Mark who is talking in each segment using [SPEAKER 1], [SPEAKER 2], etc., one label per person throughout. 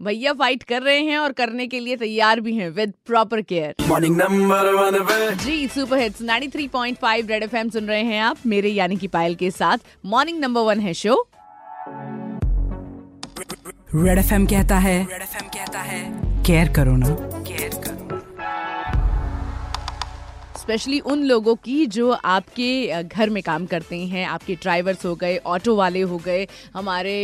[SPEAKER 1] भैया फाइट कर रहे हैं और करने के लिए तैयार भी हैं with proper care
[SPEAKER 2] morning number one
[SPEAKER 1] ji super hits 93.5 red FM सुन रहे हैं आप मेरे यानी कि पायल के साथ मॉर्निंग नंबर वन है शो
[SPEAKER 3] रेड एफएम कहता है रेड एफ़ कहता है केयर करो ना।
[SPEAKER 1] स्पेशली उन लोगों की जो आपके घर में काम करते हैं, आपके ड्राइवर्स हो गए, ऑटो वाले हो गए, हमारे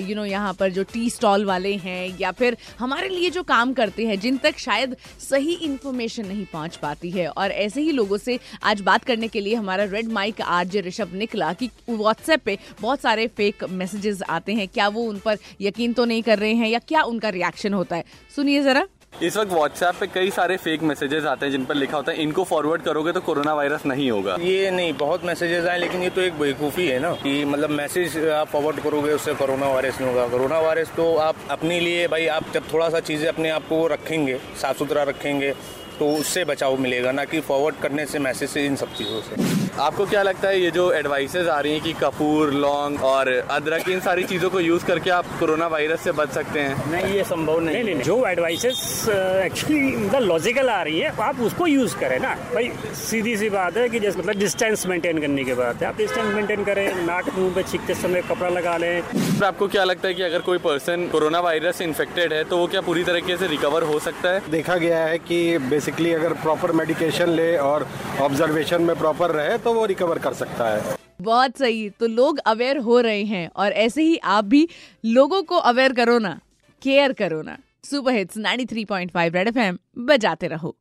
[SPEAKER 1] यू नो यहाँ पर जो टी स्टॉल वाले हैं, या फिर हमारे लिए जो काम करते हैं, जिन तक शायद सही इन्फॉर्मेशन नहीं पहुँच पाती है। और ऐसे ही लोगों से आज बात करने के लिए हमारा रेड माइक आरजे ऋषभ निकला कि व्हाट्सएप पे बहुत सारे फेक मैसेजेस आते हैं। क्या वो उन पर यकीन तो नहीं कर रहे हैं, या क्या उनका रिएक्शन होता है? सुनिए ज़रा।
[SPEAKER 4] इस वक्त व्हाट्सएप पे कई सारे फेक मैसेजेस आते हैं जिन पर लिखा होता है, इनको फॉरवर्ड करोगे तो कोरोना वायरस नहीं होगा.
[SPEAKER 5] ये नहीं, बहुत मैसेजेस आए, लेकिन ये तो एक बेवकूफ़ी है ना, कि मतलब मैसेज आप फॉरवर्ड करोगे, उससे कोरोना वायरस नहीं होगा। कोरोना वायरस तो आप अपने लिए, भाई, आप जब थोड़ा सा चीज़ें अपने आप को रखेंगे साफ़ सुथरा रखेंगे तो उससे बचाव मिलेगा ना कि फॉरवर्ड करने से मैसेज से इन सब चीज़ों से।
[SPEAKER 4] आपको क्या लगता है ये जो एडवाइसेस आ रही हैं कि कपूर लौंग और अदरक इन सारी चीज़ों को यूज़ करके आप कोरोना वायरस से बच सकते हैं?
[SPEAKER 5] नहीं ये संभव
[SPEAKER 6] नहीं नहीं नहीं। जो एडवाइसेस एक्चुअली मतलब लॉजिकल आ रही है आप उसको यूज़ करें ना। भाई सीधी सी बात है कि जैसे मतलब डिस्टेंस मेंटेन करने के बाद आप डिस्टेंस मेंटेन करें नाक मुँह पे छींकते समय कपड़ा लगा लें।
[SPEAKER 4] तो आपको क्या लगता है कि अगर कोई पर्सन कोरोना वायरस से इन्फेक्टेड है तो वो क्या पूरी तरीके से रिकवर हो सकता है?
[SPEAKER 7] देखा गया है कि बेसिकली अगर प्रॉपर मेडिकेशन ले और ऑब्जर्वेशन में प्रॉपर रहे तो वो रिकवर कर सकता है।
[SPEAKER 1] बहुत सही तो लोग अवेयर हो रहे हैं और ऐसे ही आप भी लोगों को अवेयर करो ना केयर करो ना। सुपर हिट्स 93.5 रेड एफएम बजाते रहो।